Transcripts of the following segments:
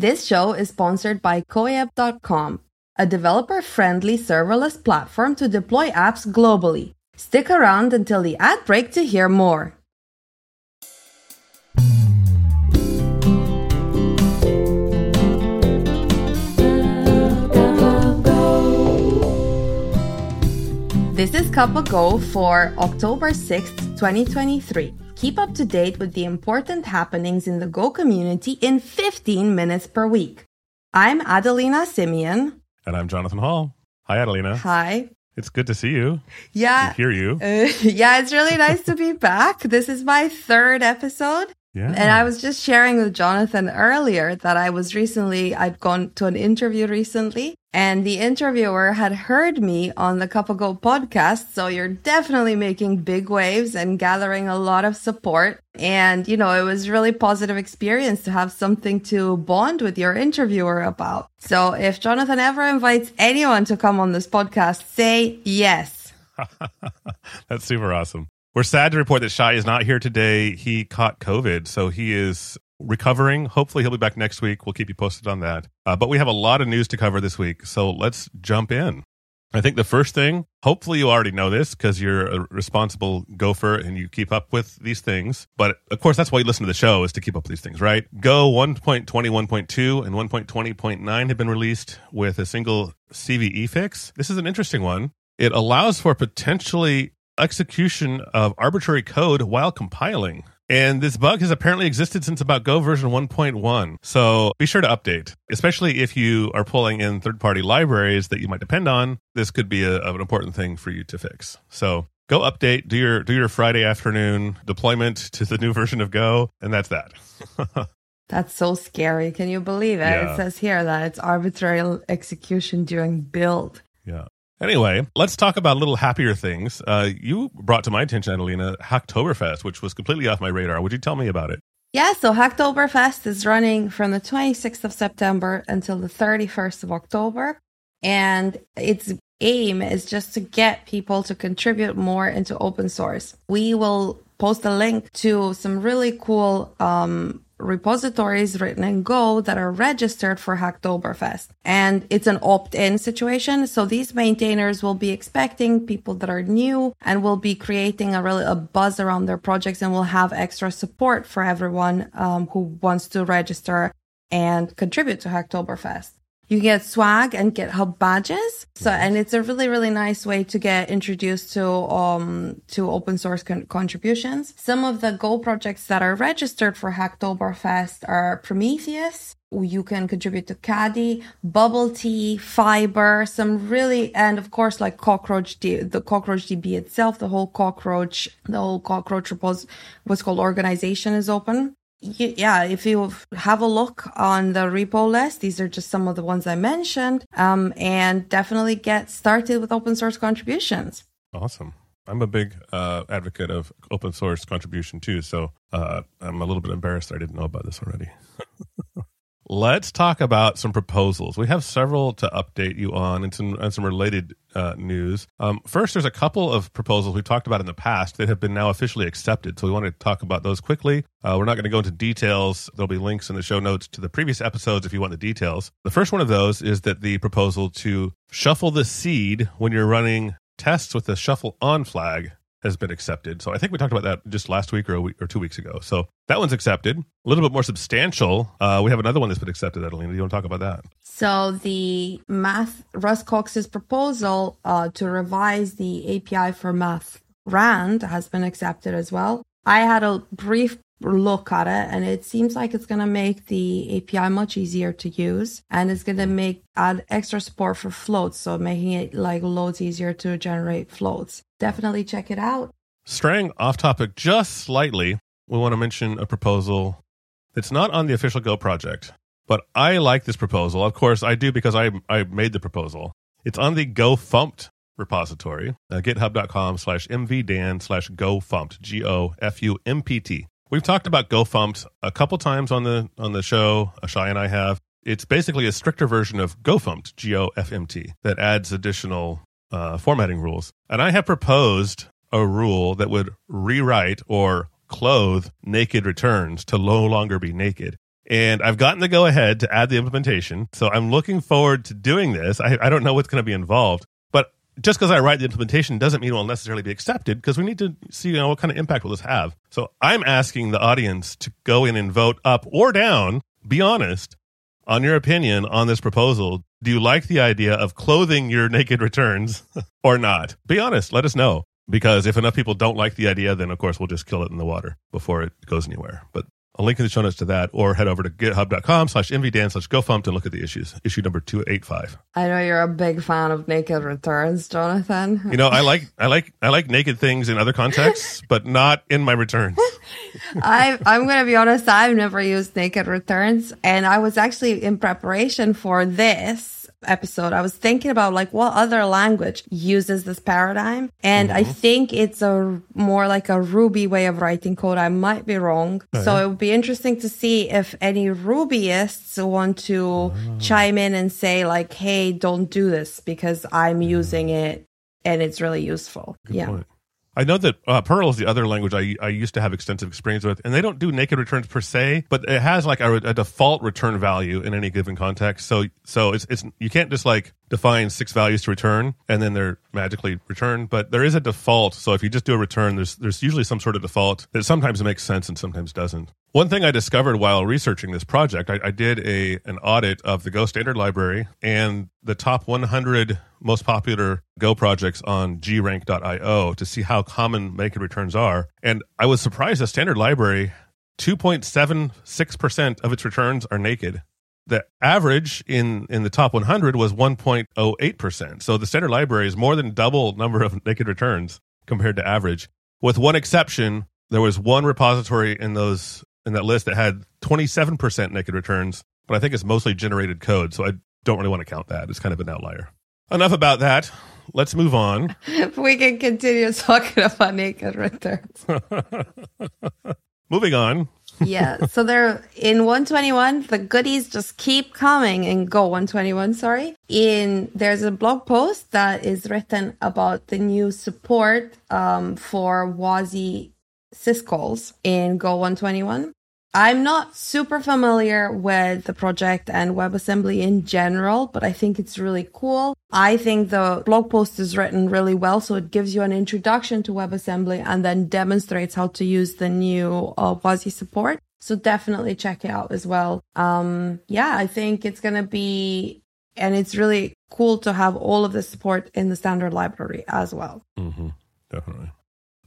This show is sponsored by Koyeb.com, a developer friendly serverless platform to deploy apps globally. Stick around until the ad break to hear more. This is Cup o' Go for October 6th, 2023. Keep up to date with the important happenings in the Go community in 15 minutes per week. I'm Adelina Simeon. And I'm Jonathan Hall. Hi, Adelina. Hi. It's good to see you. Yeah. To hear you. Uh, yeah, it's really nice to be back. This is my third episode. Yeah. And I was just sharing with Jonathan earlier that I was recently, I'd gone to an interview recently and the interviewer had heard me on the Cup of Go podcast. So you're definitely making big waves and gathering a lot of support. And, you know, it was really positive experience to have something to bond with your interviewer about. So if Jonathan ever invites anyone to come on this podcast, say yes. That's super awesome. We're sad to report that Shai is not here today. He caught COVID, so he is recovering. Hopefully, he'll be back next week. We'll keep you posted on that. Uh, but we have a lot of news to cover this week, so let's jump in. I think the first thing, hopefully, you already know this because you're a responsible gopher and you keep up with these things. But of course, that's why you listen to the show is to keep up with these things, right? Go 1.20, 1.2, and 1.20.9 have been released with a single CVE fix. This is an interesting one. It allows for potentially execution of arbitrary code while compiling. And this bug has apparently existed since about Go version 1.1. So be sure to update, especially if you are pulling in third party libraries that you might depend on. This could be a, an important thing for you to fix. So go update, do your, do your Friday afternoon deployment to the new version of Go. And that's that. That's so scary. Can you believe it? Yeah. It says here that it's arbitrary execution during build. Yeah. Anyway, let's talk about little happier things. Uh, you brought to my attention, Adelina, Hacktoberfest, which was completely off my radar. Would you tell me about it? Yeah, so Hacktoberfest is running from the 26th of September until the 31st of October. And its aim is just to get people to contribute more into open source. We will post a link to some really cool um, repositories written in Go that are registered for Hacktoberfest. And it's an opt-in situation. So these maintainers will be expecting people that are new and will be creating a really a buzz around their projects and will have extra support for everyone um, who wants to register and contribute to Hacktoberfest. You get swag and GitHub badges. So, and it's a really, really nice way to get introduced to, um, to open source con- contributions. Some of the Go projects that are registered for Hacktoberfest are Prometheus. You can contribute to Caddy, Bubble Tea, Fiber, some really, and of course, like Cockroach, D, the Cockroach DB itself, the whole Cockroach, the whole Cockroach repos, what's called organization is open yeah, if you have a look on the repo list, these are just some of the ones I mentioned, um, and definitely get started with open source contributions. Awesome. I'm a big uh, advocate of open source contribution too, so uh, I'm a little bit embarrassed I didn't know about this already. Let's talk about some proposals. We have several to update you on and some, and some related uh, news. Um, first, there's a couple of proposals we've talked about in the past that have been now officially accepted. So we want to talk about those quickly. Uh, we're not going to go into details. There'll be links in the show notes to the previous episodes if you want the details. The first one of those is that the proposal to shuffle the seed when you're running tests with the shuffle on flag has been accepted. So I think we talked about that just last week or week or two weeks ago. So that one's accepted. A little bit more substantial. Uh, we have another one that's been accepted, Adelina. Do you want to talk about that? So the math Russ Cox's proposal uh, to revise the API for math RAND has been accepted as well. I had a brief look at it and it seems like it's going to make the API much easier to use and it's going to make add extra support for floats so making it like loads easier to generate floats definitely check it out Straying off topic just slightly, we want to mention a proposal that's not on the official Go project, but I like this proposal. Of course, I do because I I made the proposal. It's on the gofumpt repository, uh, github.com slash mvdan slash gofumpt, G O F U M P T. We've talked about gofumpt a couple times on the on the show. Shai and I have. It's basically a stricter version of gofmt, G O F M T, that adds additional uh, formatting rules. And I have proposed a rule that would rewrite or clothe naked returns to no longer be naked. And I've gotten the go ahead to add the implementation. So I'm looking forward to doing this. I, I don't know what's going to be involved, but just because I write the implementation doesn't mean it will necessarily be accepted because we need to see you know, what kind of impact will this have. So I'm asking the audience to go in and vote up or down, be honest, on your opinion on this proposal. Do you like the idea of clothing your naked returns or not? Be honest. Let us know. Because if enough people don't like the idea, then of course we'll just kill it in the water before it goes anywhere. But I'll link in the show notes to that, or head over to github.com slash mvdan slash gofumpt and look at the issues. Issue number 285. I know you're a big fan of naked returns, Jonathan. You know, I like I like I like naked things in other contexts, but not in my returns. I I'm gonna be honest, I've never used naked returns and I was actually in preparation for this episode, I was thinking about like what other language uses this paradigm. And mm-hmm. I think it's a more like a Ruby way of writing code. I might be wrong. Oh, so yeah. it would be interesting to see if any Rubyists want to oh. chime in and say like, Hey, don't do this because I'm using it and it's really useful. Good yeah. Point. I know that uh, Perl is the other language I, I used to have extensive experience with, and they don't do naked returns per se, but it has like a, a default return value in any given context. So so it's it's you can't just like define six values to return and then they're magically returned, but there is a default. So if you just do a return, there's there's usually some sort of default that sometimes makes sense and sometimes doesn't. One thing I discovered while researching this project, I, I did a an audit of the Go standard library and the top 100 most popular Go projects on grank.io to see how common naked returns are. And I was surprised the standard library, 2.76% of its returns are naked. The average in, in the top 100 was 1.08%. So the standard library is more than double number of naked returns compared to average. With one exception, there was one repository in those in that list that had 27% naked returns, but I think it's mostly generated code. So I don't really want to count that. It's kind of an outlier. Enough about that. Let's move on. we can continue talking about naked returns. Moving on. Yeah. So they're in 121, the goodies just keep coming in Go 121, sorry. In there's a blog post that is written about the new support um, for WASI syscalls in Go 121. I'm not super familiar with the project and WebAssembly in general, but I think it's really cool. I think the blog post is written really well, so it gives you an introduction to WebAssembly and then demonstrates how to use the new uh, WASI support. So definitely check it out as well. Um, yeah, I think it's going to be, and it's really cool to have all of the support in the standard library as well. Mm-hmm. Definitely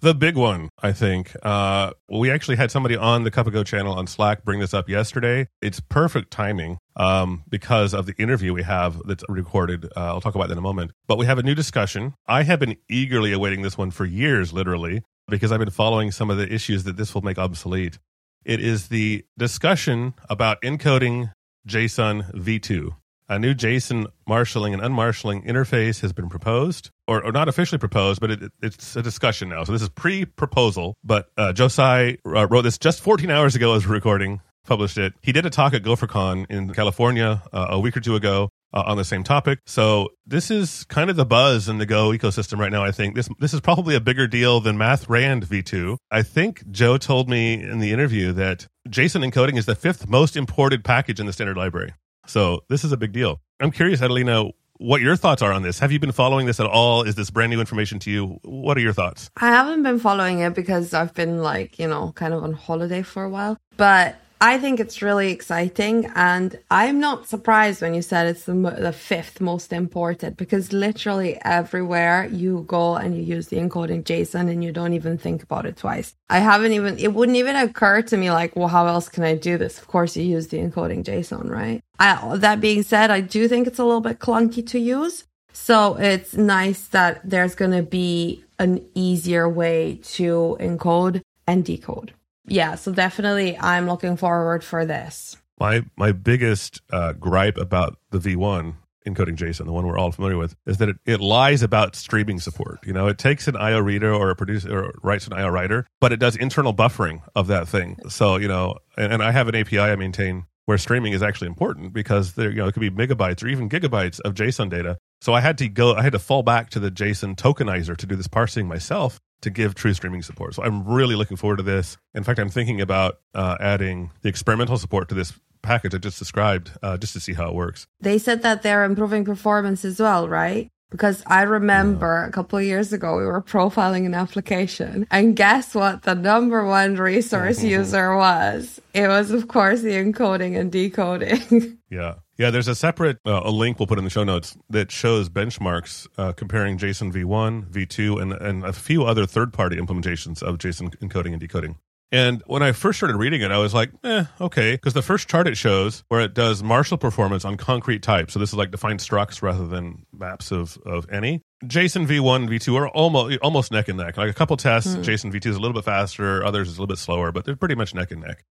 the big one, I think. Uh, we actually had somebody on the Cup of Go channel on Slack bring this up yesterday. It's perfect timing um, because of the interview we have that's recorded. Uh, I'll talk about that in a moment. But we have a new discussion. I have been eagerly awaiting this one for years, literally, because I've been following some of the issues that this will make obsolete. It is the discussion about encoding JSON v2. A new JSON marshaling and unmarshaling interface has been proposed, or, or not officially proposed, but it, it's a discussion now. So this is pre-proposal. But uh, Joe Tsai uh, wrote this just 14 hours ago as we're recording, published it. He did a talk at GopherCon in California uh, a week or two ago. Uh, on the same topic. So this is kind of the buzz in the Go ecosystem right now. I think this this is probably a bigger deal than Mathrand v2. I think Joe told me in the interview that JSON encoding is the fifth most imported package in the standard library. So this is a big deal. I'm curious, Adelina, what your thoughts are on this. Have you been following this at all? Is this brand new information to you? What are your thoughts? I haven't been following it because I've been like, you know, kind of on holiday for a while. But I think it's really exciting. And I'm not surprised when you said it's the, the fifth most imported because literally everywhere you go and you use the encoding JSON and you don't even think about it twice. I haven't even, it wouldn't even occur to me like, well, how else can I do this? Of course, you use the encoding JSON, right? I, that being said, I do think it's a little bit clunky to use. So it's nice that there's going to be an easier way to encode and decode yeah, so definitely I'm looking forward for this. My my biggest uh, gripe about the V1 encoding JSON, the one we're all familiar with, is that it, it lies about streaming support. You know, it takes an IO reader or a producer or writes an IO writer, but it does internal buffering of that thing. So, you know, and, and I have an API I maintain where streaming is actually important because there, you know, it could be megabytes or even gigabytes of JSON data. So I had to go, I had to fall back to the JSON tokenizer to do this parsing myself to give true streaming support. So I'm really looking forward to this. In fact, I'm thinking about uh, adding the experimental support to this package I just described, uh, just to see how it works. They said that they're improving performance as well, right? Because I remember yeah. a couple of years ago, we were profiling an application. And guess what? The number one resource user was? It was, of course, the encoding and decoding. yeah. Yeah, there's a separate uh, a link we'll put in the show notes that shows benchmarks uh, comparing JSON v1, v2, and, and a few other third party implementations of JSON encoding and decoding. And when I first started reading it, I was like, eh, okay. Because the first chart it shows where it does Marshal performance on concrete types. So this is like defined structs rather than maps of, of any. JSON v1, v2 are almost almost neck and neck. Like a couple tests, hmm. JSON v2 is a little bit faster, others is a little bit slower, but they're pretty much neck and neck.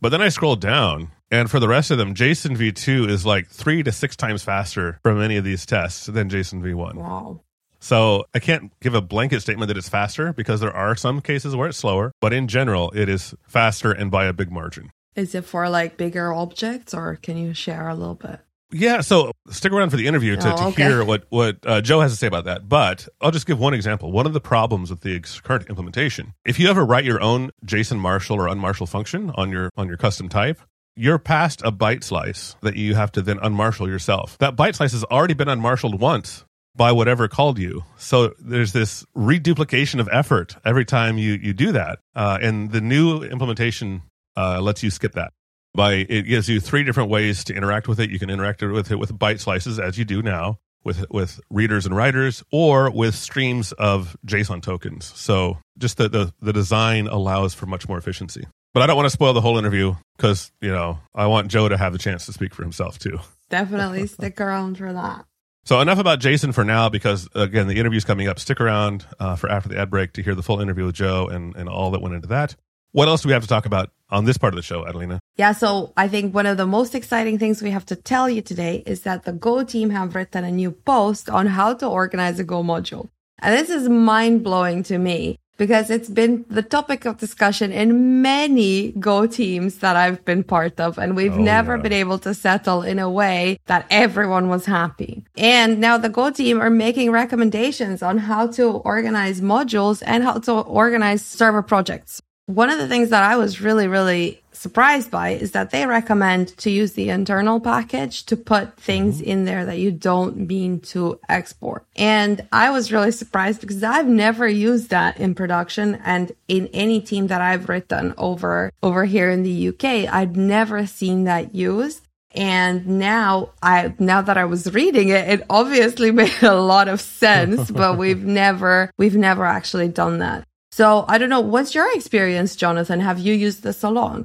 But then I scrolled down, and for the rest of them, JSON v2 is like three to six times faster from any of these tests than JSON v1. Wow. So I can't give a blanket statement that it's faster because there are some cases where it's slower, but in general, it is faster and by a big margin. Is it for like bigger objects or can you share a little bit? Yeah, so stick around for the interview to, oh, to okay. hear what what uh, Joe has to say about that. But I'll just give one example. One of the problems with the current implementation, if you ever write your own JSON Marshal or unmarshal function on your on your custom type, you're past a byte slice that you have to then unmarshal yourself. That byte slice has already been unmarshaled once by whatever called you. So there's this reduplication of effort every time you you do that. Uh, and the new implementation uh, lets you skip that. By it gives you three different ways to interact with it. You can interact with it with byte slices as you do now with with readers and writers, or with streams of JSON tokens. So just the the, the design allows for much more efficiency. But I don't want to spoil the whole interview because you know I want Joe to have the chance to speak for himself too. Definitely stick around for that. So enough about JSON for now, because again, the interview's coming up. Stick around uh, for after the ad break to hear the full interview with Joe and, and all that went into that. What else do we have to talk about on this part of the show, Adelina? Yeah, so I think one of the most exciting things we have to tell you today is that the Go team have written a new post on how to organize a Go module. And this is mind blowing to me because it's been the topic of discussion in many Go teams that I've been part of. And we've oh, never yeah. been able to settle in a way that everyone was happy. And now the Go team are making recommendations on how to organize modules and how to organize server projects. One of the things that I was really, really surprised by is that they recommend to use the internal package to put things mm-hmm. in there that you don't mean to export. And I was really surprised because I've never used that in production and in any team that I've written over over here in the UK, I've never seen that used. And now I, now that I was reading it, it obviously made a lot of sense, but we've never, we've never actually done that. So I don't know. What's your experience, Jonathan? Have you used this a lot?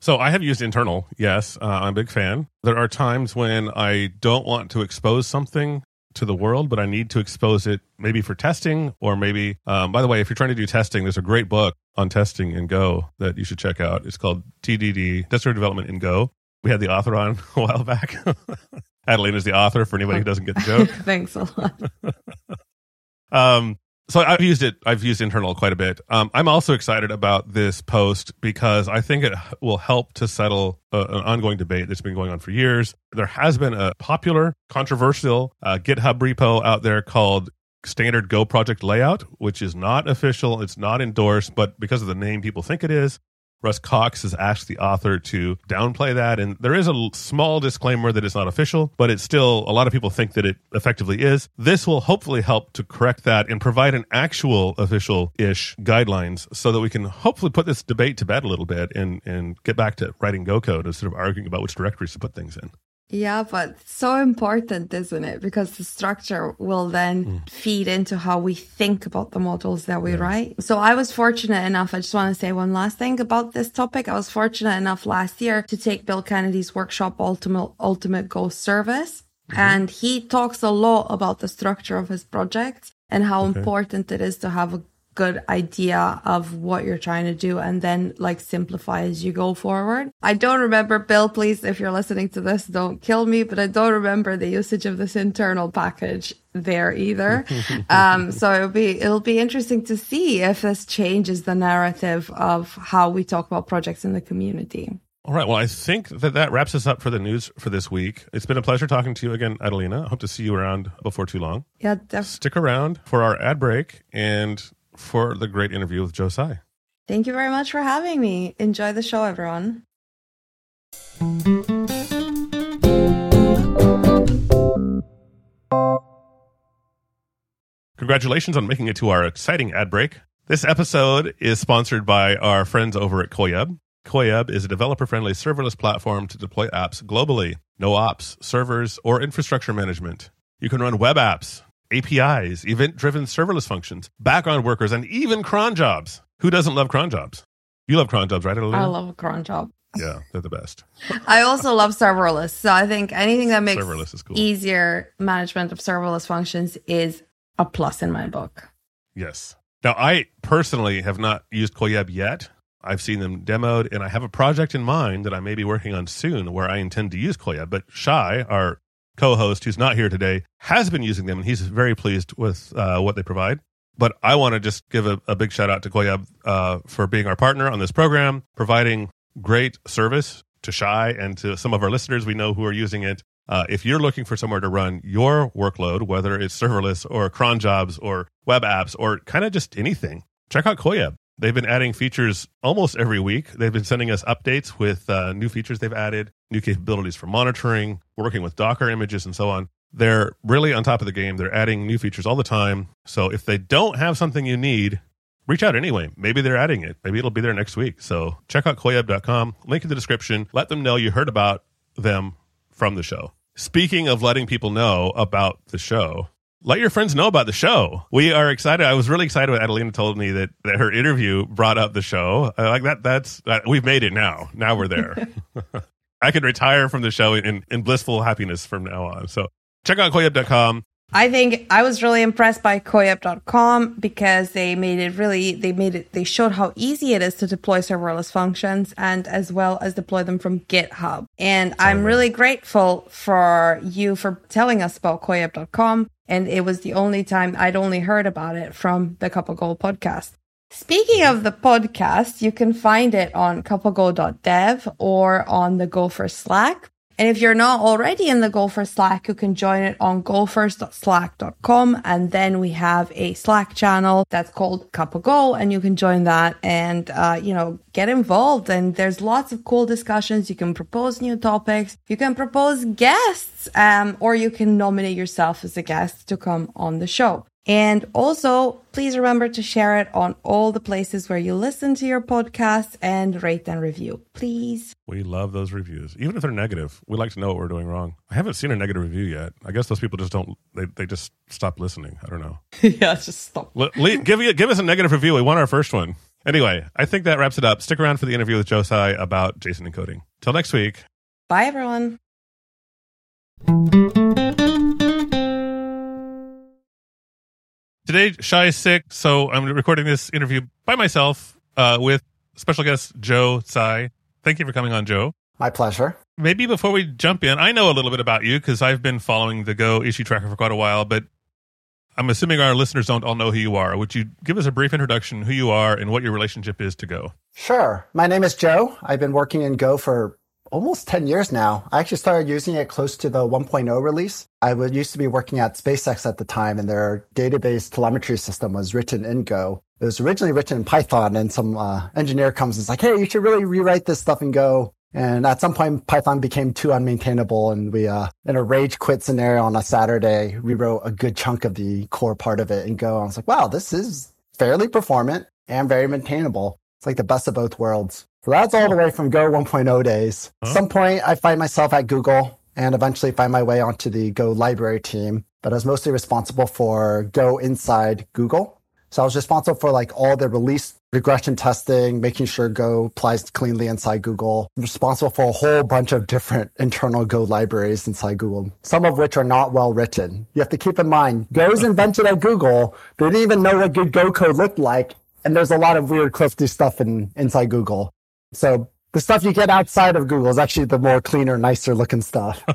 So I have used internal. Yes, uh, I'm a big fan. There are times when I don't want to expose something to the world, but I need to expose it maybe for testing or maybe, um, by the way, if you're trying to do testing, there's a great book on testing in Go that you should check out. It's called TDD, Test Development in Go. We had the author on a while back. Adelina is the author for anybody who doesn't get the joke. Thanks a lot. um, so I've used it. I've used internal quite a bit. Um, I'm also excited about this post because I think it will help to settle a, an ongoing debate that's been going on for years. There has been a popular, controversial uh, GitHub repo out there called standard Go project layout, which is not official. It's not endorsed, but because of the name, people think it is. Russ Cox has asked the author to downplay that. And there is a small disclaimer that it's not official, but it's still, a lot of people think that it effectively is. This will hopefully help to correct that and provide an actual official ish guidelines so that we can hopefully put this debate to bed a little bit and, and get back to writing Go code instead of arguing about which directories to put things in. Yeah, but so important, isn't it? Because the structure will then mm. feed into how we think about the models that we yeah. write. So I was fortunate enough. I just want to say one last thing about this topic. I was fortunate enough last year to take Bill Kennedy's workshop, Ultimate, Ultimate Go Service. Mm-hmm. And he talks a lot about the structure of his projects and how okay. important it is to have a good idea of what you're trying to do and then like simplify as you go forward. I don't remember, Bill, please, if you're listening to this, don't kill me, but I don't remember the usage of this internal package there either. um, so it'll be, it'll be interesting to see if this changes the narrative of how we talk about projects in the community. All right. Well, I think that that wraps us up for the news for this week. It's been a pleasure talking to you again, Adelina. I hope to see you around before too long. Yeah, definitely. Stick around for our ad break and for the great interview with Joe Tsai. Thank you very much for having me. Enjoy the show, everyone. Congratulations on making it to our exciting ad break. This episode is sponsored by our friends over at Koyeb. Koyeb is a developer friendly serverless platform to deploy apps globally. No ops, servers, or infrastructure management. You can run web apps, APIs, event driven serverless functions, background workers, and even cron jobs. Who doesn't love cron jobs? You love cron jobs, right, Adelina? I love a cron job. Yeah, they're the best. I also love serverless. So I think anything that makes Serverless is cool. easier management of serverless functions is a plus in my book. Yes. Now, I personally have not used Koyeb yet. I've seen them demoed, and I have a project in mind that I may be working on soon where I intend to use Koyeb. But Shai, our co host who's not here today, has been using them, and he's very pleased with uh, what they provide. But I want to just give a, a big shout out to Koyeb uh, for being our partner on this program, providing great service to Shai and to some of our listeners we know who are using it. Uh, if you're looking for somewhere to run your workload, whether it's serverless or cron jobs or web apps or kind of just anything, check out Koyeb. They've been adding features almost every week. They've been sending us updates with uh, new features they've added, new capabilities for monitoring, working with Docker images, and so on. They're really on top of the game. They're adding new features all the time. So if they don't have something you need, reach out anyway. Maybe they're adding it. Maybe it'll be there next week. So check out koyeb.com. Link in the description. Let them know you heard about them from the show. Speaking of letting people know about the show, let your friends know about the show. We are excited. I was really excited when Adelina told me that, that her interview brought up the show. I like that. That's that, we've made it now. Now we're there. I can retire from the show in, in blissful happiness from now on. So check out koyeb.com. I think I was really impressed by koyeb.com because they made it really, they made it, they showed how easy it is to deploy serverless functions and as well as deploy them from GitHub. And I'm really grateful for you for telling us about koyeb.com. And it was the only time I'd only heard about it from the Cup of Go podcast. Speaking of the podcast, you can find it on cupogo.dev or on the Gopher Slack. And if you're not already in the Gopher Slack, you can join it on gophers.slack.com. And then we have a Slack channel that's called Cup of Go, and you can join that and, uh, you know, get involved. And there's lots of cool discussions. You can propose new topics. You can propose guests, um, or you can nominate yourself as a guest to come on the show. And also, please remember to share it on all the places where you listen to your podcast and rate and review, please. We love those reviews, even if they're negative. We like to know what we're doing wrong. I haven't seen a negative review yet. I guess those people just don't. They, they just stop listening. I don't know. yeah, just stop. Le- le- give you, give us a negative review. We want our first one. Anyway, I think that wraps it up. Stick around for the interview with Joe Tsai about JSON encoding. Till next week. Bye, everyone. Today, Shai is sick, so I'm recording this interview by myself uh, with special guest Joe Tsai. Thank you for coming on, Joe. My pleasure. Maybe before we jump in, I know a little bit about you because I've been following the Go issue tracker for quite a while, but I'm assuming our listeners don't all know who you are. Would you give us a brief introduction, who you are, and what your relationship is to Go? Sure. My name is Joe. I've been working in Go for almost 10 years now. I actually started using it close to the 1.0 release. I used to be working at SpaceX at the time and their database telemetry system was written in Go. It was originally written in Python and some uh, engineer comes and is like, Hey, you should really rewrite this stuff in Go. And at some point, Python became too unmaintainable and we, uh, in a rage quit scenario on a Saturday, we wrote a good chunk of the core part of it in Go. And I was like, wow, this is fairly performant and very maintainable. It's like the best of both worlds. So that's all the way from Go 1.0 days. Huh? At some point, I find myself at Google and eventually find my way onto the Go library team. But I was mostly responsible for Go inside Google. So I was responsible for like all the release regression testing, making sure Go applies cleanly inside Google. I'm responsible for a whole bunch of different internal Go libraries inside Google, some of which are not well written. You have to keep in mind, Go was invented at Google. They didn't even know what good Go code looked like. And there's a lot of weird clifty stuff in, inside Google. So the stuff you get outside of Google is actually the more cleaner, nicer looking stuff.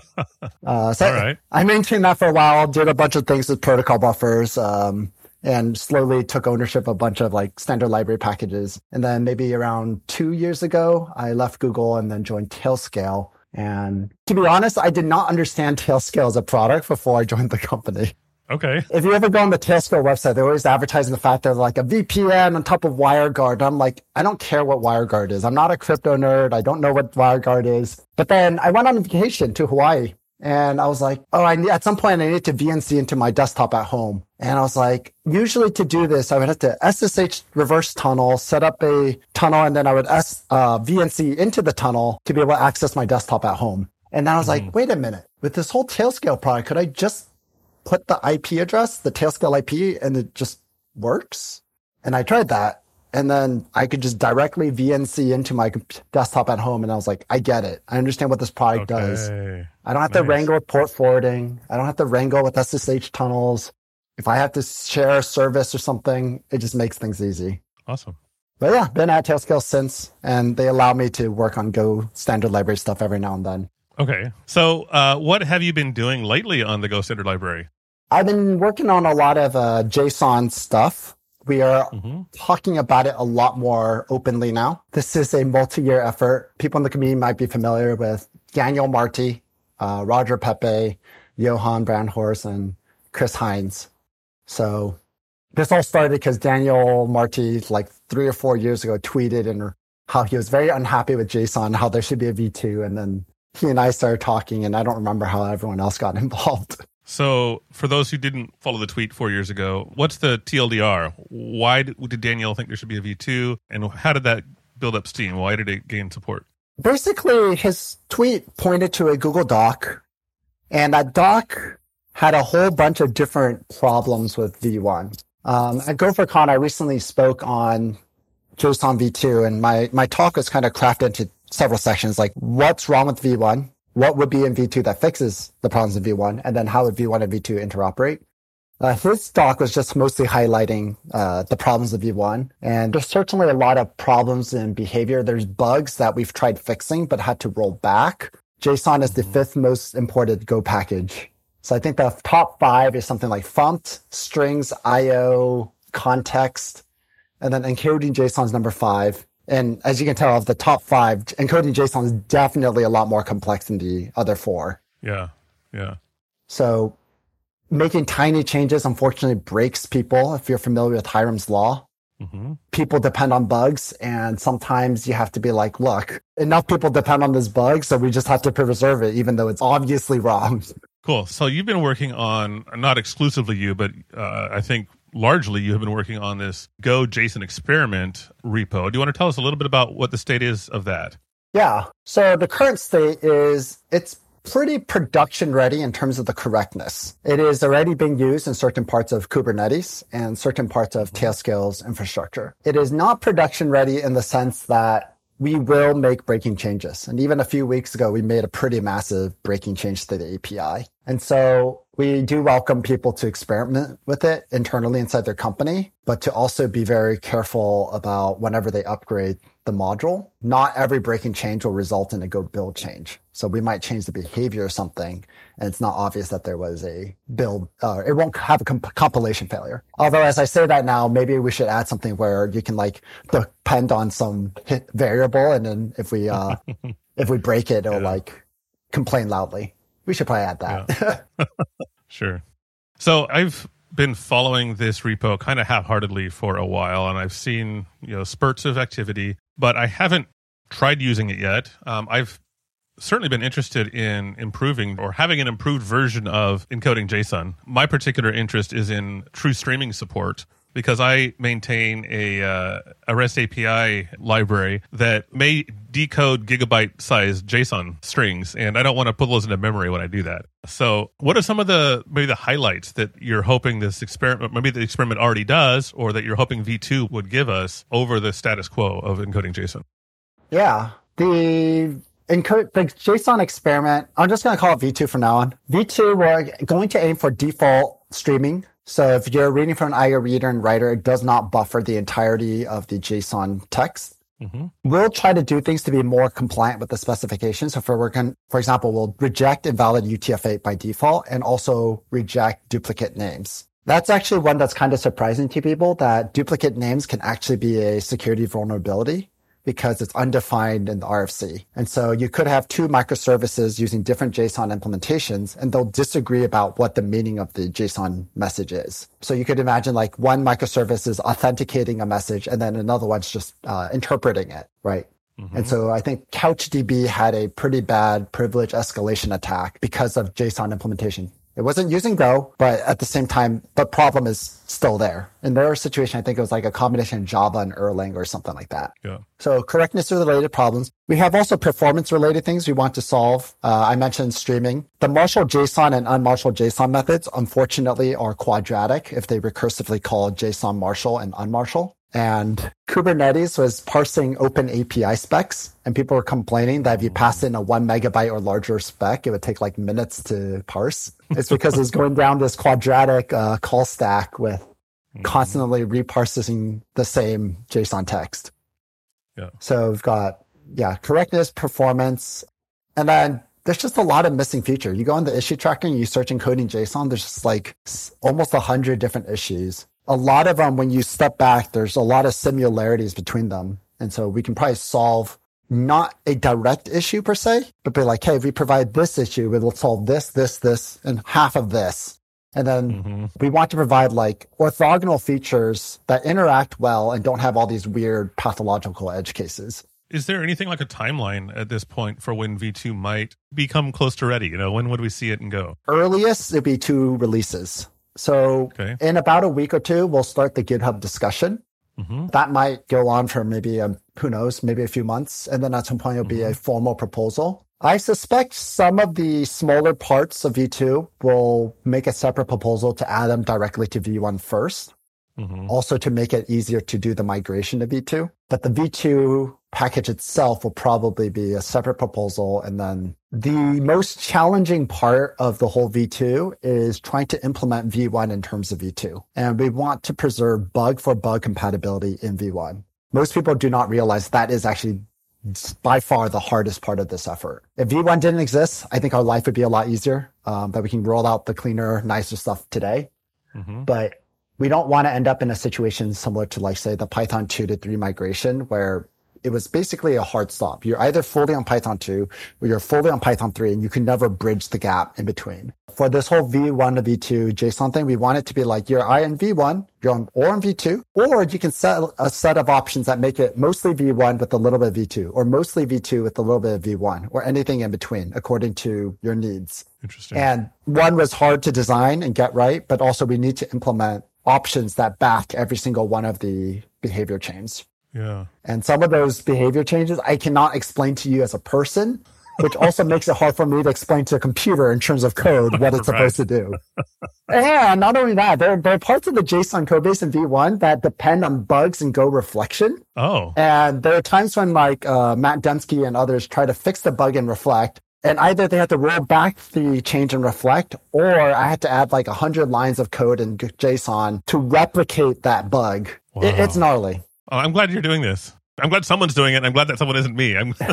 Uh, so I, I, maintained that for a while, did a bunch of things with protocol buffers, um, and slowly took ownership of a bunch of like standard library packages. And then maybe around two years ago, I left Google and then joined Tailscale. And to be honest, I did not understand Tailscale as a product before I joined the company. Okay. If you ever go on the Tailscale website, they're always advertising the fact they're like a VPN on top of WireGuard. I'm like, I don't care what WireGuard is. I'm not a crypto nerd. I don't know what WireGuard is. But then I went on vacation to Hawaii and I was like, oh, I need, at some point I need to VNC into my desktop at home. And I was like, usually to do this, I would have to SSH reverse tunnel, set up a tunnel, and then I would S, uh, VNC into the tunnel to be able to access my desktop at home. And then I was mm-hmm. like, wait a minute, with this whole Tailscale product, could I just put the IP address, the Tailscale IP, and it just works? And I tried that. And then I could just directly VNC into my desktop at home. And I was like, I get it. I understand what this product okay. does. I don't have nice. to wrangle with port forwarding. I don't have to wrangle with SSH tunnels. If I have to share a service or something, it just makes things easy. Awesome. But yeah, been at Tailscale since, and they allow me to work on Go standard library stuff every now and then. Okay. So, uh, what have you been doing lately on the Go standard library? I've been working on a lot of uh, JSON stuff. We are mm-hmm. talking about it a lot more openly now. This is a multi-year effort. People in the community might be familiar with Daniel Martí, uh, Roger Peppe, Johan Brandhorst, and Chris Hines. So this all started because Daniel Martí, like three or four years ago, tweeted and how he was very unhappy with JSON, how there should be a V2. And then he and I started talking, and I don't remember how everyone else got involved. So, for those who didn't follow the tweet four years ago, what's the TLDR? Why did, did Daniel think there should be a V2? And how did that build up steam? Why did it gain support? Basically, his tweet pointed to a Google Doc, and that doc had a whole bunch of different problems with V1. Um, at GopherCon, I recently spoke on JSON V2, and my, my talk was kind of crafted into several sections, like what's wrong with V1? What would be in V2 that fixes the problems in V1, and then how would V1 and V2 interoperate. Uh, his talk was just mostly highlighting uh, the problems of V1, and there's certainly a lot of problems in behavior. There's bugs that we've tried fixing but had to roll back. JSON is the mm-hmm. fifth most imported Go package. So I think the top five is something like fmt, strings, IO, context, and then encoding JSON is number five. And as you can tell, of the top five, encoding JSON is definitely a lot more complex than the other four. Yeah. Yeah. So making tiny changes unfortunately breaks people. If you're familiar with Hyrum's law, mm-hmm. people depend on bugs. And sometimes you have to be like, look, enough people depend on this bug. So we just have to preserve it, even though it's obviously wrong. Cool. So you've been working on, not exclusively you, but uh, I think largely you have been working on this Go JSON experiment repo. Do you want to tell us a little bit about what the state is of that? Yeah. So the current state is it's pretty production ready in terms of the correctness. It is already being used in certain parts of Kubernetes and certain parts of mm-hmm. Tailscale's infrastructure. It is not production ready in the sense that we will make breaking changes. And even a few weeks ago, we made a pretty massive breaking change to the API. And so we do welcome people to experiment with it internally inside their company, but to also be very careful about whenever they upgrade the module. Not every breaking change will result in a go build change. So we might change the behavior or something, and it's not obvious that there was a build, uh, it won't have a comp- compilation failure. Although as I say that now, maybe we should add something where you can like depend on some hit variable, and then if we, uh, if we break it, it'll yeah. like complain loudly. We should probably add that. Yeah. sure. So I've been following this repo kind of half-heartedly for a while, and I've seen you know spurts of activity, but I haven't tried using it yet. Um, I've certainly been interested in improving or having an improved version of encoding JSON. My particular interest is in true streaming support because I maintain a uh, a REST API library that may decode gigabyte size JSON strings, and I don't want to put those into memory when I do that. So, what are some of the maybe the highlights that you're hoping this experiment, maybe the experiment already does, or that you're hoping V2 would give us over the status quo of encoding JSON? Yeah, the encode the JSON experiment. I'm just going to call it V2 from now on. V2, we're going to aim for default streaming so if you're reading from an IO reader and writer, it does not buffer the entirety of the JSON text. Mm-hmm. We'll try to do things to be more compliant with the specifications. So for working, for example, we'll reject invalid UTF-8 by default and also reject duplicate names. That's actually one that's kind of surprising to people that duplicate names can actually be a security vulnerability because it's undefined in the RFC. And so you could have two microservices using different JSON implementations and they'll disagree about what the meaning of the JSON message is. So you could imagine like one microservice is authenticating a message and then another one's just uh, interpreting it, right? Mm-hmm. And so I think CouchDB had a pretty bad privilege escalation attack because of JSON implementation. It wasn't using Go, but at the same time, the problem is still there. In their situation, I think it was like a combination of Java and Erlang or something like that. Yeah. So correctness related problems. We have also performance related things we want to solve. Uh, I mentioned streaming. The marshal JSON and unmarshal JSON methods, unfortunately, are quadratic if they recursively call JSON marshal and unmarshal. And Kubernetes was parsing open API specs, and people were complaining that if you pass in a one megabyte or larger spec, it would take like minutes to parse. It's because it's going down this quadratic uh, call stack with mm-hmm. constantly reparsing the same JSON text. Yeah. So we've got yeah correctness, performance, and then there's just a lot of missing feature. You go on the issue tracker and you search encoding JSON. There's just like almost a hundred different issues a lot of them, when you step back, there's a lot of similarities between them. And so we can probably solve not a direct issue per se, but be like, hey, if we provide this issue, it'll solve this, this, this, and half of this. And then mm-hmm. we want to provide like orthogonal features that interact well and don't have all these weird pathological edge cases. Is there anything like a timeline at this point for when V2 might become close to ready? You know, when would we see it and go? Earliest, it'd be two releases. So okay. in about a week or two, we'll start the GitHub discussion. Mm-hmm. That might go on for maybe, a, um, who knows, maybe a few months. And then at some point, it'll mm-hmm. be a mm-hmm. formal proposal. I suspect some of the smaller parts of V2 will make a separate proposal to add them directly to V1 first. Mm-hmm. Also to make it easier to do the migration to V2. But the V2 package itself will probably be a separate proposal. And then the most challenging part of the whole V2 is trying to implement V1 in terms of V2. And we want to preserve bug for bug compatibility in V1. Most people do not realize that is actually by far the hardest part of this effort. If V1 didn't exist, I think our life would be a lot easier, um, that we can roll out the cleaner, nicer stuff today. Mm-hmm. But we don't want to end up in a situation similar to like say the Python 2 to 3 migration where it was basically a hard stop. You're either fully on Python 2 or you're fully on Python 3 and you can never bridge the gap in between. For this whole V1 to V2 JSON thing, we want it to be like you're I in V1, you're on or in V2, or you can set a set of options that make it mostly V1 with a little bit of V2 or mostly V2 with a little bit of V1 or anything in between according to your needs. Interesting. And one was hard to design and get right, but also we need to implement options that back every single one of the behavior chains. Yeah. And some of those behavior changes I cannot explain to you as a person, which also makes it hard for me to explain to a computer in terms of code what it's right. supposed to do. and not only that, there, there are parts of the JSON codebase in V1 that depend on bugs and Go reflection. Oh. And there are times when like uh, Matt Dempsky and others try to fix the bug in Reflect and either they had to roll back the change and reflect, or I had to add like 100 lines of code in JSON to replicate that bug. Wow. It, it's gnarly. Oh, I'm glad you're doing this. I'm glad someone's doing it. I'm glad that someone isn't me. I'm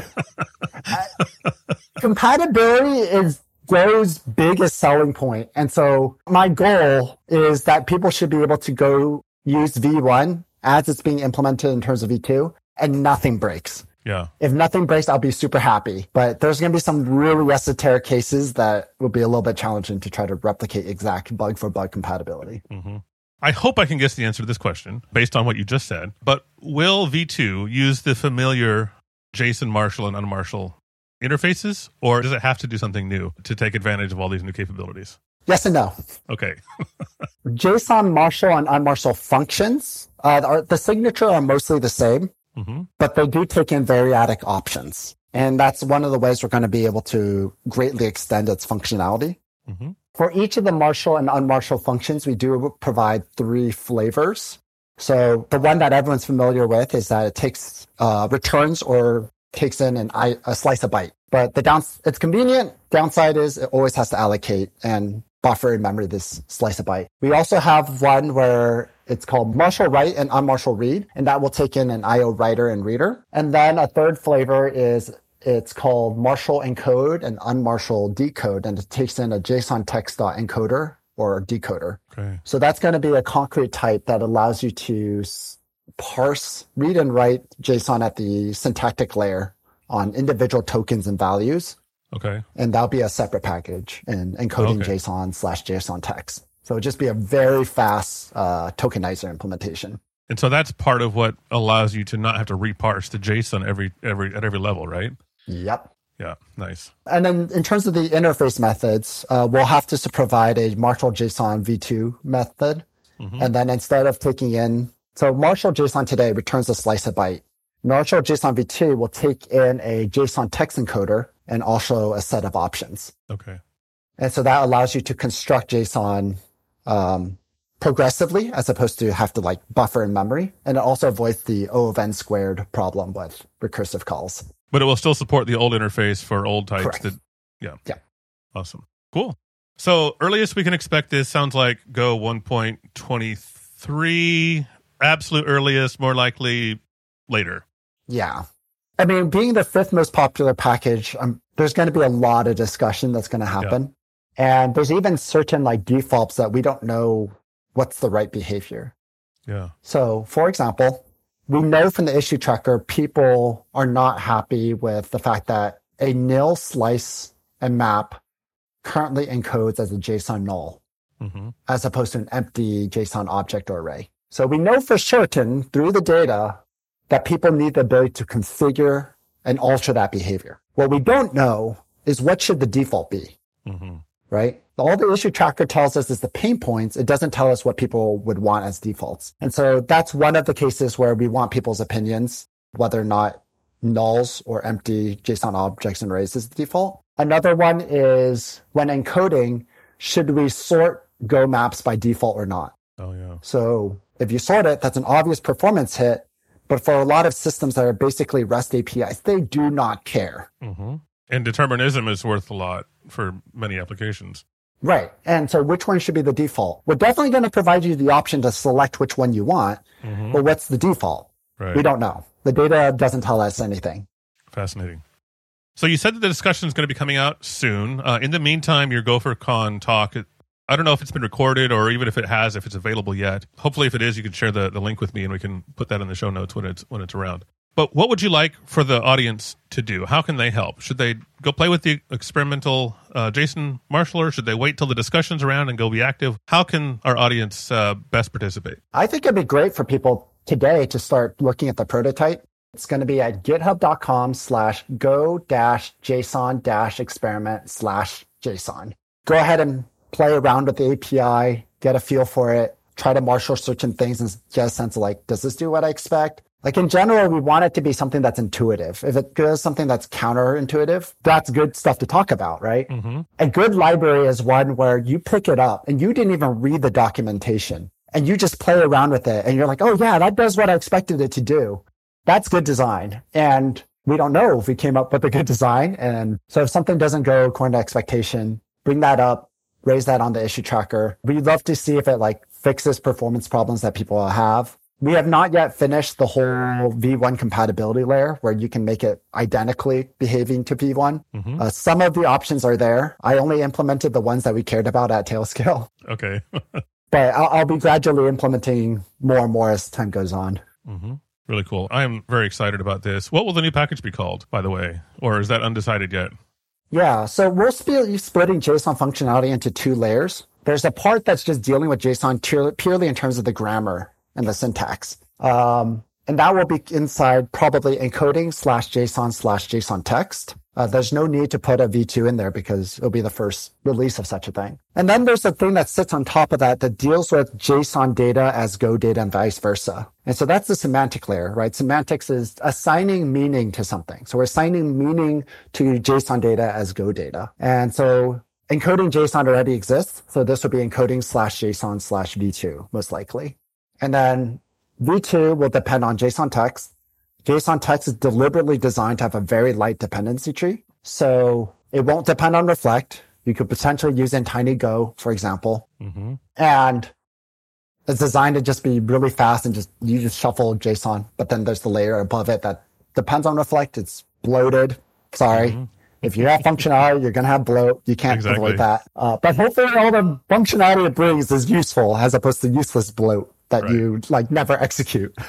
compatibility is Go's biggest selling point. And so my goal is that people should be able to go use V1 as it's being implemented in terms of V2 and nothing breaks. Yeah. If nothing breaks, I'll be super happy. But there's going to be some really esoteric cases that will be a little bit challenging to try to replicate exact bug for bug compatibility. Mm-hmm. I hope I can guess the answer to this question based on what you just said. But will V2 use the familiar JSON Marshal and unmarshal interfaces, or does it have to do something new to take advantage of all these new capabilities? Yes and no. Okay. JSON Marshal and unmarshal functions, uh, the signature are mostly the same. Mm-hmm. But they do take in variadic options. And that's one of the ways we're going to be able to greatly extend its functionality. Mm-hmm. For each of the marshal and unmarshal functions, we do provide three flavors. So the one that everyone's familiar with is that it takes uh, returns or takes in an, a slice of byte. But the down, it's convenient. Downside is it always has to allocate and buffer in memory this slice of byte. We also have one where it's called Marshal Write and Unmarshal Read, and that will take in an IO writer and reader. And then a third flavor is it's called Marshal Encode and Unmarshal Decode, and it takes in a JSON text encoder or decoder. Okay. So that's going to be a concrete type that allows you to parse, read and write JSON at the syntactic layer on individual tokens and values. Okay. And that'll be a separate package in encoding Okay. JSON slash JSON text. So just be a very fast uh, tokenizer implementation. And so that's part of what allows you to not have to reparse the JSON every every at every level, right? Yep. Yeah, nice. And then in terms of the interface methods, uh, we'll have to provide a Marshal JSON v2 method. And then instead of taking in, so Marshal JSON today returns a slice of byte. Marshal JSON v2 will take in a JSON text encoder and also a set of options. Okay. And so that allows you to construct JSON um, progressively as opposed to have to like buffer in memory. And it also avoids the O of n squared problem with recursive calls. But it will still support the old interface for old types Correct. that yeah. Yeah. Awesome. Cool. So earliest we can expect this sounds like Go 1.23. Absolute earliest, more likely later. Yeah. I mean, being the fifth most popular package, um, there's going to be a lot of discussion that's going to happen. And there's even certain like defaults that we don't know what's the right behavior. Yeah. So, for example, we know from the issue tracker, people are not happy with the fact that a nil slice and map currently encodes as a JSON null hmm as opposed to an empty JSON object or array. So we know for certain through the data that people need the ability to configure and alter that behavior. What we don't know is what should the default be, hmm right? All the issue tracker tells us is the pain points. It doesn't tell us what people would want as defaults. And so that's one of the cases where we want people's opinions, whether or not nulls or empty JSON objects and arrays is the default. Another one is when encoding, should we sort Go maps by default or not? Oh yeah. So if you sort it, that's an obvious performance hit. But for a lot of systems that are basically REST APIs, they do not care. hmm And determinism is worth a lot for many applications. Right. And so which one should be the default? We're definitely going to provide you the option to select which one you want, hmm but what's the default? Right. We don't know. The data doesn't tell us anything. Fascinating. So you said that the discussion is going to be coming out soon. Uh, in the meantime, your GopherCon talk, I don't know if it's been recorded or even if it has, if it's available yet. Hopefully, if it is, you can share the, the link with me and we can put that in the show notes when it's when it's around. But what would you like for the audience to do? How can they help? Should they go play with the experimental uh, JSON Marshaller? Should they wait till the discussion's around and go be active? How can our audience uh, best participate? I think it'd be great for people today to start looking at the prototype. It's going to be at github.com slash go dash JSON dash experiment slash JSON. Go ahead and play around with the API, get a feel for it, try to marshal certain things and get a sense of like, does this do what I expect? Like in general, we want it to be something that's intuitive. If it does something that's counterintuitive, that's good stuff to talk about, right? Mm-hmm. A good library is one where you pick it up and you didn't even read the documentation and you just play around with it and you're like, oh yeah, that does what I expected it to do. That's good design. And we don't know if we came up with a good design. And so if something doesn't go according to expectation, bring that up, raise that on the issue tracker. We'd love to see if it like fixes performance problems that people have. We have not yet finished the whole V1 compatibility layer where you can make it identically behaving to V1. Mhm. Uh, some of the options are there. I only implemented the ones that we cared about at Tailscale, Okay. but I'll, I'll be gradually implementing more and more as time goes on. hmm Really cool. I am very excited about this. What will the new package be called, by the way? Or is that undecided yet? Yeah, so we're sp- splitting JSON functionality into two layers. There's a part that's just dealing with JSON purely in terms of the grammar and the syntax. Um, and that will be inside probably encoding slash JSON slash JSON text. Uh, there's no need to put a V2 in there because it'll be the first release of such a thing. And then there's a thing that sits on top of that that deals with JSON data as Go data and vice versa. And so that's the semantic layer, right? Semantics is assigning meaning to something. So we're assigning meaning to JSON data as Go data. And so encoding JSON already exists. So this would be encoding slash JSON slash V2, most likely. And then V2 will depend on JSON text. JSON text is deliberately designed to have a very light dependency tree. So it won't depend on reflect. You could potentially use in TinyGo, for example. hmm And it's designed to just be really fast and just, you just shuffle JSON. But then there's the layer above it that depends on reflect. It's bloated. Sorry. If you have functionality, you're going to have bloat. You can't Exactly. avoid that. Uh, but hopefully all the functionality it brings is useful as opposed to useless bloat. That right. you like never execute.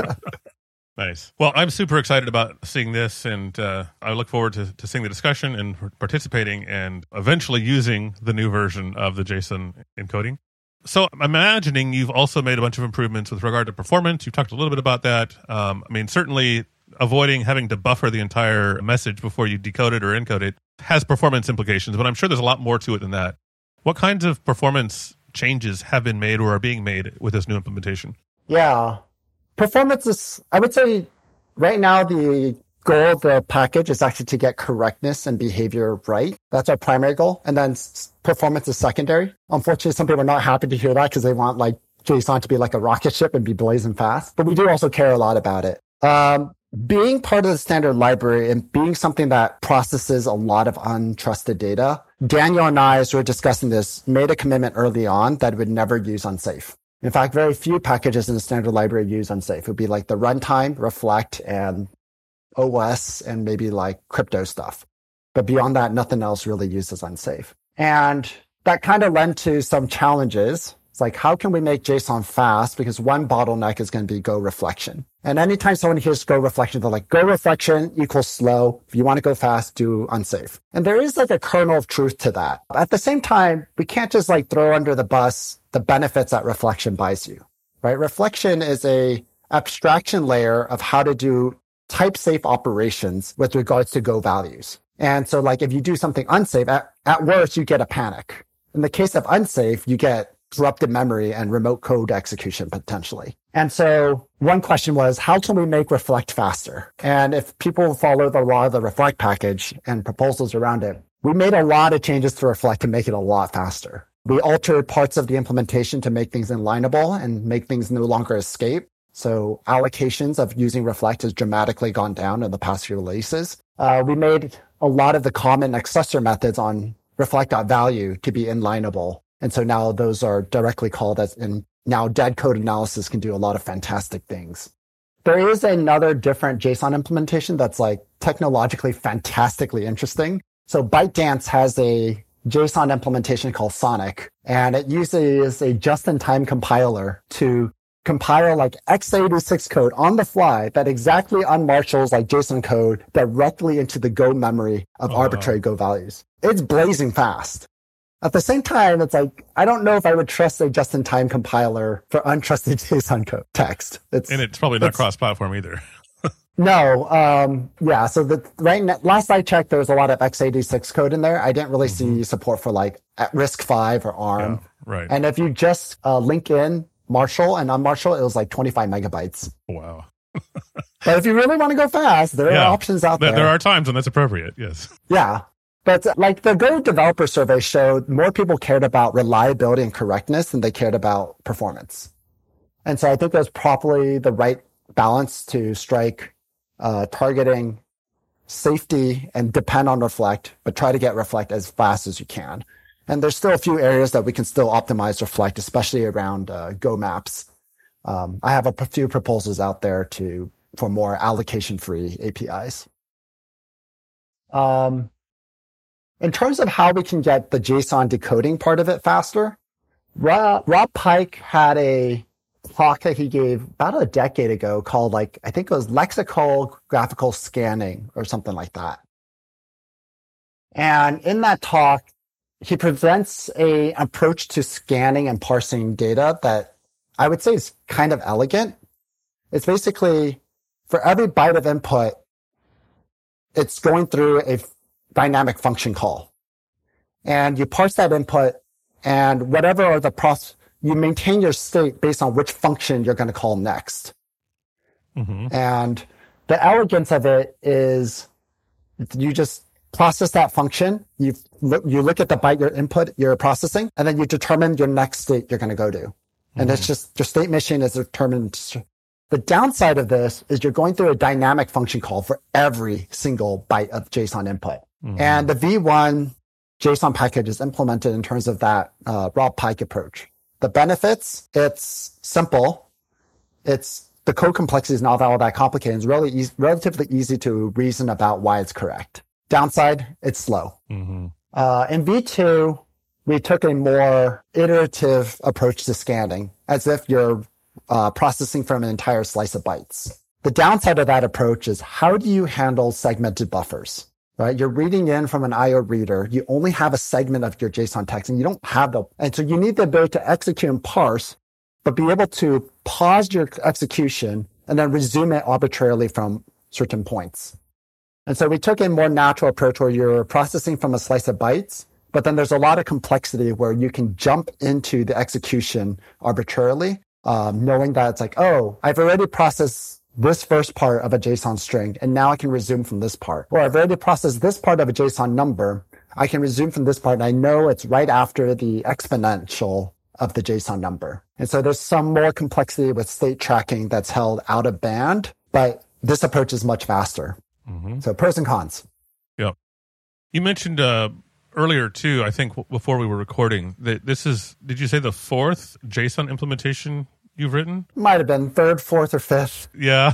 Nice. Well, I'm super excited about seeing this, and uh, I look forward to, to seeing the discussion and participating and eventually using the new version of the JSON encoding. So I'm imagining you've also made a bunch of improvements with regard to performance. You've talked a little bit about that. Um, I mean, certainly avoiding having to buffer the entire message before you decode it or encode it has performance implications, but I'm sure there's a lot more to it than that. What kinds of performance changes have been made or are being made with this new implementation? Yeah. Performance is, I would say, right now, the goal of the package is actually to get correctness and behavior right. That's our primary goal. And then performance is secondary. Unfortunately, some people are not happy to hear that because they want like JSON to be like a rocket ship and be blazing fast. But we do also care a lot about it. Um, being part of the standard library and being something that processes a lot of untrusted data, Daniel and I, as we are discussing this, made a commitment early on that would never use unsafe. In fact, very few packages in the standard library use unsafe. It would be like the runtime, reflect, and OS, and maybe like crypto stuff. But beyond that, nothing else really uses unsafe. And that kind of led to some challenges it's like, how can we make JSON fast? Because one bottleneck is going to be Go reflection. And anytime someone hears Go reflection, they're like, Go reflection equals slow. If you want to go fast, do unsafe. And there is like a kernel of truth to that. At the same time, we can't just like throw under the bus the benefits that reflection buys you, right? Reflection is a abstraction layer of how to do type safe operations with regards to Go values. And so like if you do something unsafe, at, at worst, you get a panic. In the case of unsafe, you get corrupted memory and remote code execution potentially. And so one question was, how can we make Reflect faster? And if people follow the law of the Reflect package and proposals around it, we made a lot of changes to Reflect to make it a lot faster. We altered parts of the implementation to make things inlineable and make things no longer escape. So allocations of using Reflect has dramatically gone down in the past few releases. Uh, we made a lot of the common accessor methods on reflect.value to be inlineable and so now those are directly called as, and now dead code analysis can do a lot of fantastic things. There is another different JSON implementation that's like technologically fantastically interesting. So ByteDance has a JSON implementation called Sonic, and it uses a just-in-time compiler to compile like x86 code on the fly that exactly unmarshals like JSON code directly into the Go memory of oh, arbitrary. Go values. It's blazing fast. At the same time, it's like, I don't know if I would trust a just in time compiler for untrusted JSON code text. It's, and it's probably not cross platform either. no. Um, yeah. So the right now, last I checked, there was a lot of x86 code in there. I didn't really mm-hmm. see support for like at RISC-V or ARM. Yeah, right. And if you just uh, link in Marshal and unmarshal, it was like 25 megabytes. Wow. but if you really want to go fast, there yeah. are options out there. There are times when that's appropriate. Yes. Yeah. But like the Go developer survey showed, more people cared about reliability and correctness than they cared about performance. And so I think that's probably the right balance to strike uh, targeting safety and depend on Reflect, but try to get Reflect as fast as you can. And there's still a few areas that we can still optimize Reflect, especially around uh, Go maps. Um, I have a few proposals out there to for more allocation free APIs. Um, in terms of how we can get the JSON decoding part of it faster, Rob, Rob Pike had a talk that he gave about a decade ago called like, I think it was lexical graphical scanning or something like that. And in that talk, he presents a approach to scanning and parsing data that I would say is kind of elegant. It's basically for every byte of input, it's going through a dynamic function call. And you parse that input and whatever are the process, you maintain your state based on which function you're going to call next. Mm-hmm. And the elegance of it is you just process that function. You look, you look at the byte your input you're processing, and then you determine your next state you're going to go to. Mm-hmm. And it's just your state machine is determined. The downside of this is you're going through a dynamic function call for every single byte of JSON input. Mm-hmm. And the V1 JSON package is implemented in terms of that uh, Rob Pike approach. The benefits, it's simple. It's the code complexity is not all that complicated. It's really easy, relatively easy to reason about why it's correct. Downside, it's slow. Mm-hmm. Uh, in V2, we took a more iterative approach to scanning, as if you're uh, processing from an entire slice of bytes. The downside of that approach is how do you handle segmented buffers? Right? You're reading in from an IO reader. You only have a segment of your JSON text and you don't have the, and so you need the ability to execute and parse, but be able to pause your execution and then resume it arbitrarily from certain points. And so we took a more natural approach where you're processing from a slice of bytes, but then there's a lot of complexity where you can jump into the execution arbitrarily, um, knowing that it's like, oh, I've already processed this first part of a JSON string, and now I can resume from this part. Or I've already processed this part of a JSON number. I can resume from this part, and I know it's right after the exponential of the JSON number. And so there's some more complexity with state tracking that's held out of band, but this approach is much faster. Mm-hmm. So pros and cons. Yeah. You mentioned uh, earlier too, I think before we were recording that this is, did you say the fourth JSON implementation you've written? Might have been third, fourth, or fifth. Yeah.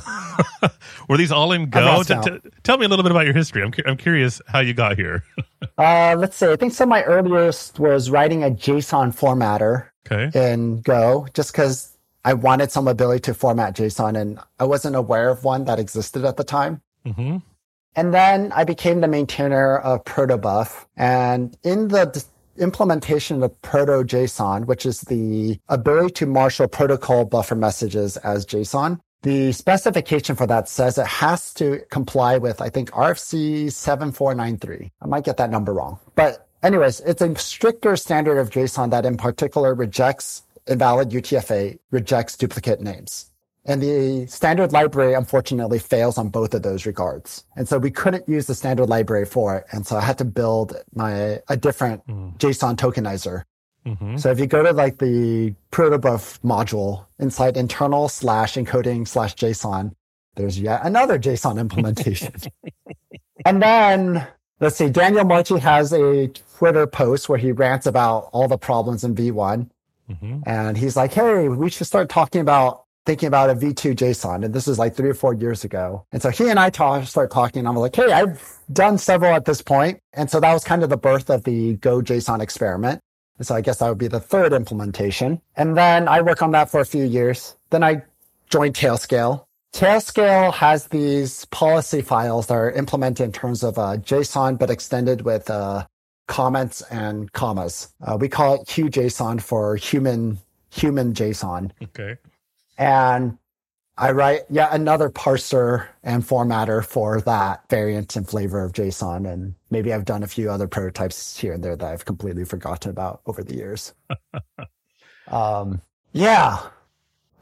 Were these all in Go? T- t- tell me a little bit about your history. I'm, cu- I'm curious how you got here. uh, let's see. I think some of my earliest was writing a JSON formatter okay. in Go, just because I wanted some ability to format JSON, and I wasn't aware of one that existed at the time. Mm-hmm. And then I became the maintainer of Protobuf. And in the implementation of Proto JSON, which is the ability to marshal protocol buffer messages as JSON. The specification for that says it has to comply with, I think, RFC 7493. I might get that number wrong. But anyways, it's a stricter standard of JSON that in particular rejects invalid UTF-8, rejects duplicate names. And the standard library, unfortunately, fails on both of those regards. And so we couldn't use the standard library for it. And so I had to build my, a different mm. JSON tokenizer. Mm-hmm. So if you go to like the protobuf module inside internal slash encoding slash JSON, there's yet another JSON implementation. and then let's see, Daniel Martí has a Twitter post where he rants about all the problems in V1. Mm-hmm. And he's like, hey, we should start talking about thinking about a V2 JSON. And this is like three or four years ago. And so he and I talk, start talking. And I'm like, hey, I've done several at this point. And so that was kind of the birth of the Go JSON experiment. And so I guess that would be the third implementation. And then I work on that for a few years. Then I joined Tailscale. Tailscale has these policy files that are implemented in terms of uh, JSON, but extended with uh, comments and commas. Uh, we call it HuJSON for human human JSON. Okay. And I write yet another parser and formatter for that variant and flavor of JSON. And maybe I've done a few other prototypes here and there that I've completely forgotten about over the years. um, yeah.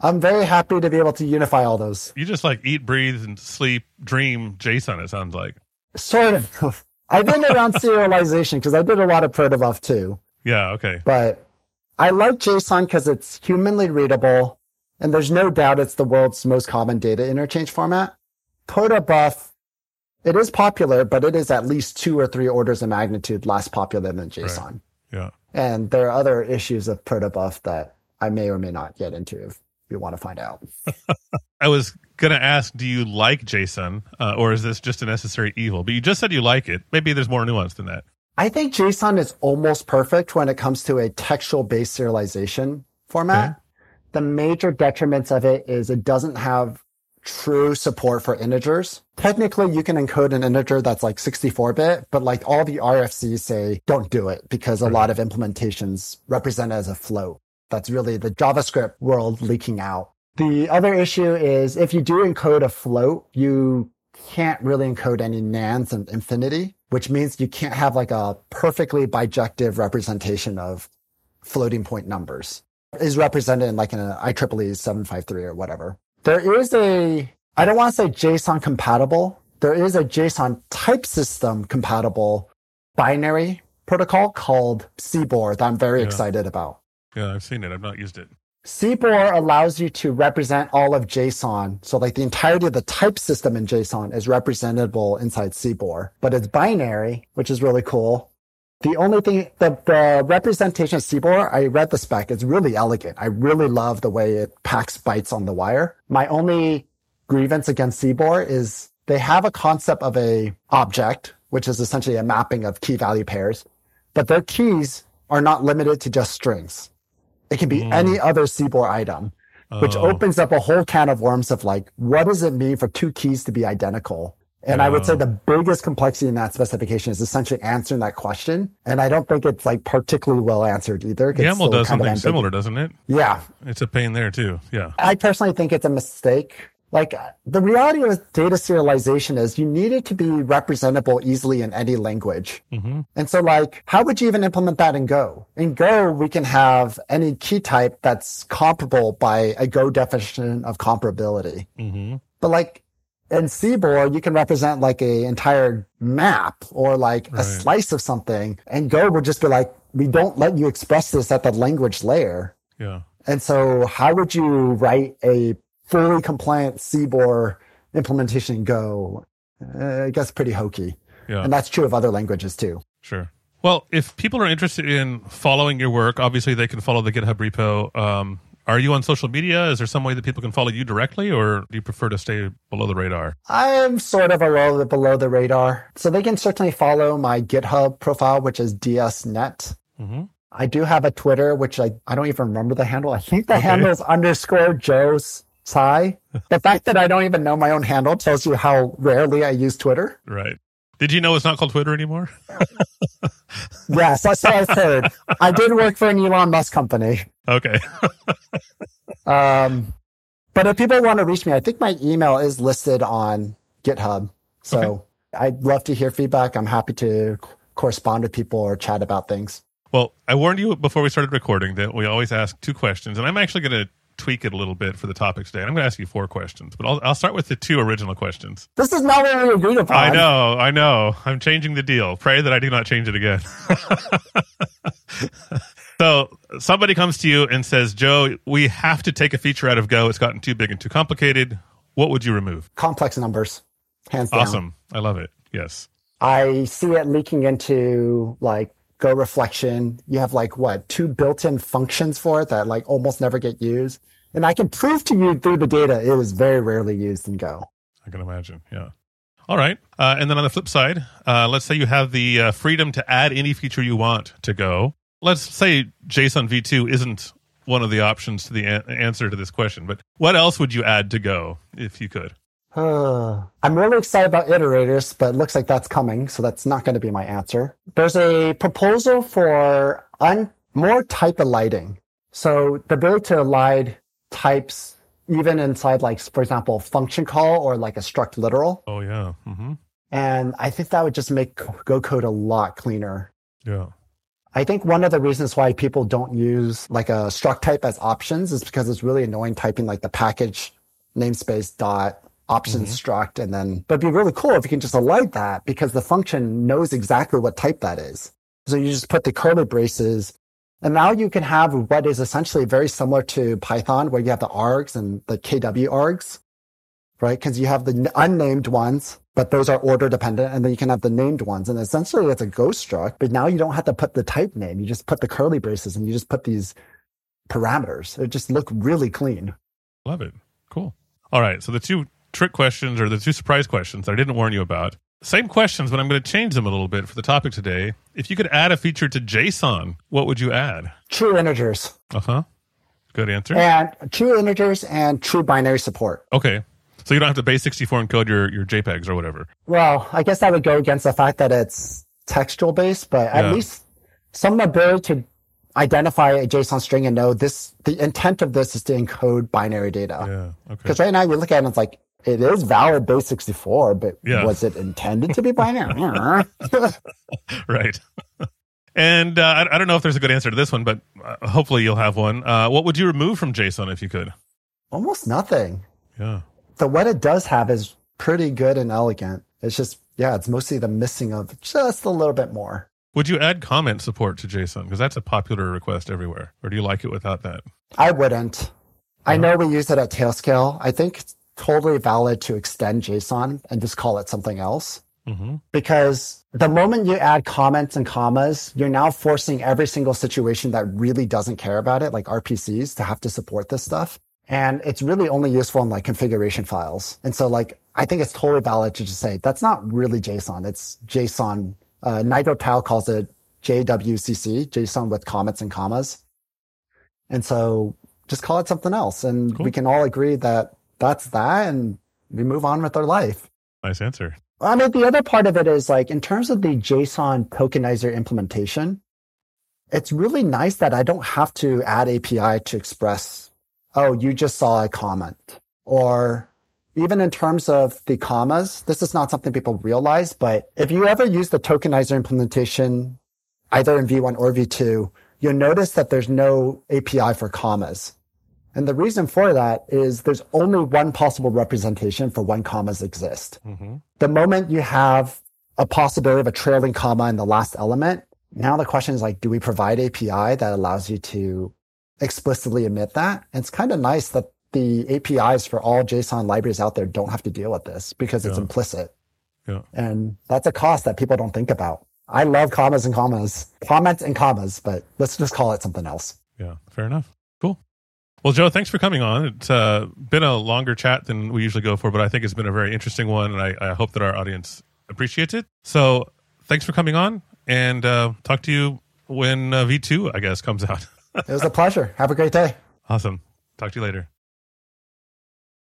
I'm very happy to be able to unify all those. You just like eat, breathe, and sleep, dream JSON, it sounds like. Sort of. I've been around serialization because I did a lot of protobuf too. Yeah, okay. But I like JSON because it's humanly readable and there's no doubt it's the world's most common data interchange format. Protobuf, it is popular, but it is at least two or three orders of magnitude less popular than JSON. Right. Yeah. And there are other issues of protobuf that I may or may not get into if you want to find out. I was going to ask, do you like JSON uh, or is this just a necessary evil? But you just said you like it. Maybe there's more nuance than that. I think JSON is almost perfect when it comes to a textual based serialization format. Okay the major detriments of it is it doesn't have true support for integers. Technically, you can encode an integer that's like 64 bit, but like all the RFCs say don't do it because a lot of implementations represent it as a float. That's really the JavaScript world leaking out. The other issue is if you do encode a float, you can't really encode any nans and infinity, which means you can't have like a perfectly bijective representation of floating point numbers is represented in like an IEEE 753 or whatever. There is a, I don't want to say JSON compatible. There is a JSON type system compatible binary protocol called CBOR that I'm very yeah. excited about. Yeah, I've seen it. I've not used it. CBOR allows you to represent all of JSON. So like the entirety of the type system in JSON is representable inside CBOR, but it's binary, which is really cool. The only thing, the, the representation of CBOR, I read the spec. It's really elegant. I really love the way it packs bytes on the wire. My only grievance against CBOR is they have a concept of a object, which is essentially a mapping of key value pairs, but their keys are not limited to just strings. It can be mm. any other CBOR item. which Oh. opens up a whole can of worms of like, what does it mean for two keys to be identical? And I would say the biggest complexity in that specification is essentially answering that question. And I don't think it's like particularly well answered either. It's YAML does something similar, doesn't it? Yeah. It's a pain there too. Yeah. I personally think it's a mistake. Like the reality with data serialization is you need it to be representable easily in any language. hmm And so like, how would you even implement that in Go? In Go, we can have any key type that's comparable by a Go definition of comparability. hmm But like in CBOR, you can represent like a entire map or like Right. a slice of something. And Go would just be like, we don't let you express this at the language layer. Yeah. And so how would you write a fully compliant CBOR implementation in Go? Uh, I guess pretty hokey. Yeah. And that's true of other languages too. Sure. Well, if people are interested in following your work, obviously they can follow the GitHub repo. Um, are you on social media? Is there some way that people can follow you directly, or do you prefer to stay below the radar? I'm sort of a little bit below the radar. So they can certainly follow my GitHub profile, which is DSNet. hmm I do have a Twitter, which I, I don't even remember the handle. I think the Okay. handle is underscore Joe Tsai. The fact that I don't even know my own handle tells you how rarely I use Twitter. Right. Did you know it's not called Twitter anymore? Yes, that's what I've heard. I did work for an Elon Musk company. Okay. Um, but if people want to reach me, I think my email is listed on GitHub. So I'd love to hear feedback. I'm happy to correspond with people or chat about things. Well, I warned you before we started recording that we always ask two questions, and I'm actually going to tweak it a little bit for the topic today. I'm going to ask you four questions, but I'll, I'll start with the two original questions. This is not what we agreed upon. I know, I know. I'm changing the deal. Pray that I do not change it again. so somebody comes to you and says, Joe, we have to take a feature out of Go. It's gotten too big and too complicated. What would you remove? Complex numbers, hands down. Awesome. I love it. Yes. I see it leaking into like Go reflection. You have like what two built-in functions for it that like almost never get used. And I can prove to you through the data it is very rarely used in Go. I can imagine. Yeah. All right. Uh, and then on the flip side, uh, let's say you have the uh, freedom to add any feature you want to Go. Let's say JSON v2 isn't one of the options to the an- answer to this question, but what else would you add to Go if you could? I'm really excited about iterators, but it looks like that's coming, so that's not going to be my answer. There's a proposal for un- more type lighting. So the ability to elide types even inside like, for example, function call or like a struct literal. Oh, yeah. hmm And I think that would just make Go code a lot cleaner. Yeah. I think one of the reasons why people don't use like a struct type as options is because it's really annoying typing like the package namespace dot options mm-hmm. struct and then, but it'd be really cool if you can just elide that because the function knows exactly what type that is. So you just put the curly braces and now you can have what is essentially very similar to Python where you have the args and the KW args, right? Cause you have the unnamed ones, but those are order dependent. And then you can have the named ones. And essentially it's a ghost struct, but now you don't have to put the type name. You just put the curly braces and you just put these parameters. It just look really clean. Love it. Cool. All right. So the two trick questions or the two surprise questions that I didn't warn you about. Same questions, but I'm going to change them a little bit for the topic today. If you could add a feature to JSON, what would you add? True integers Uh huh. Good answer. and true integers and true binary support. Okay. So you don't have to base 64 encode your, your JPEGs or whatever. Well, I guess that would go against the fact that it's textual based, but at Yeah. least some ability to identify a JSON string and know this, the intent of this is to encode binary data. Yeah. Okay. Because right now we look at it and it's like, it is valid base 64, but Yeah. was it intended to be binary? right. and uh, I, I don't know if there's a good answer to this one, but uh, hopefully you'll have one. Uh, what would you remove from JSON if you could? Almost nothing. Yeah. So what it does have is pretty good and elegant. It's just, yeah, it's mostly the missing of just a little bit more. Would you add comment support to JSON? Because that's a popular request everywhere. Or do you like it without that? I wouldn't. I know we use it at Tailscale. I think totally valid to extend JSON and just call it something else. hmm Because the moment you add comments and commas, you're now forcing every single situation that really doesn't care about it, like RPCs, to have to support this stuff. And it's really only useful in like configuration files. And so like, I think it's totally valid to just say that's not really JSON. It's JSON. Uh, Nigel Tao calls it JWCC, JSON with comments and commas. And so just call it something else. And Cool. we can all agree that that's that and we move on with our life. Nice answer. I mean, the other part of it is like in terms of the JSON tokenizer implementation, it's really nice that I don't have to add API to express, oh, you just saw a comment. Or even in terms of the commas, this is not something people realize, but if you ever use the tokenizer implementation, either in V1 or V2, you'll notice that there's no API for commas. And the reason for that is there's only one possible representation for when commas exist hmm the moment you have a possibility of a trailing comma in the last element, now the question is like, do we provide API that allows you to explicitly emit that? And it's kind of nice that the APIs for all JSON libraries out there don't have to deal with this because it's Yeah. implicit. Yeah. And that's a cost that people don't think about. I love commas and commas, comments and commas, but let's just call it something else. Yeah, fair enough. Well, Joe, thanks for coming on. It's uh, been a longer chat than we usually go for, but I think it's been a very interesting one, and I, I hope that our audience appreciates it. So, thanks for coming on, and uh, talk to you when uh, V2, I guess, comes out. It was a pleasure. Have a great day. awesome. Talk to you later.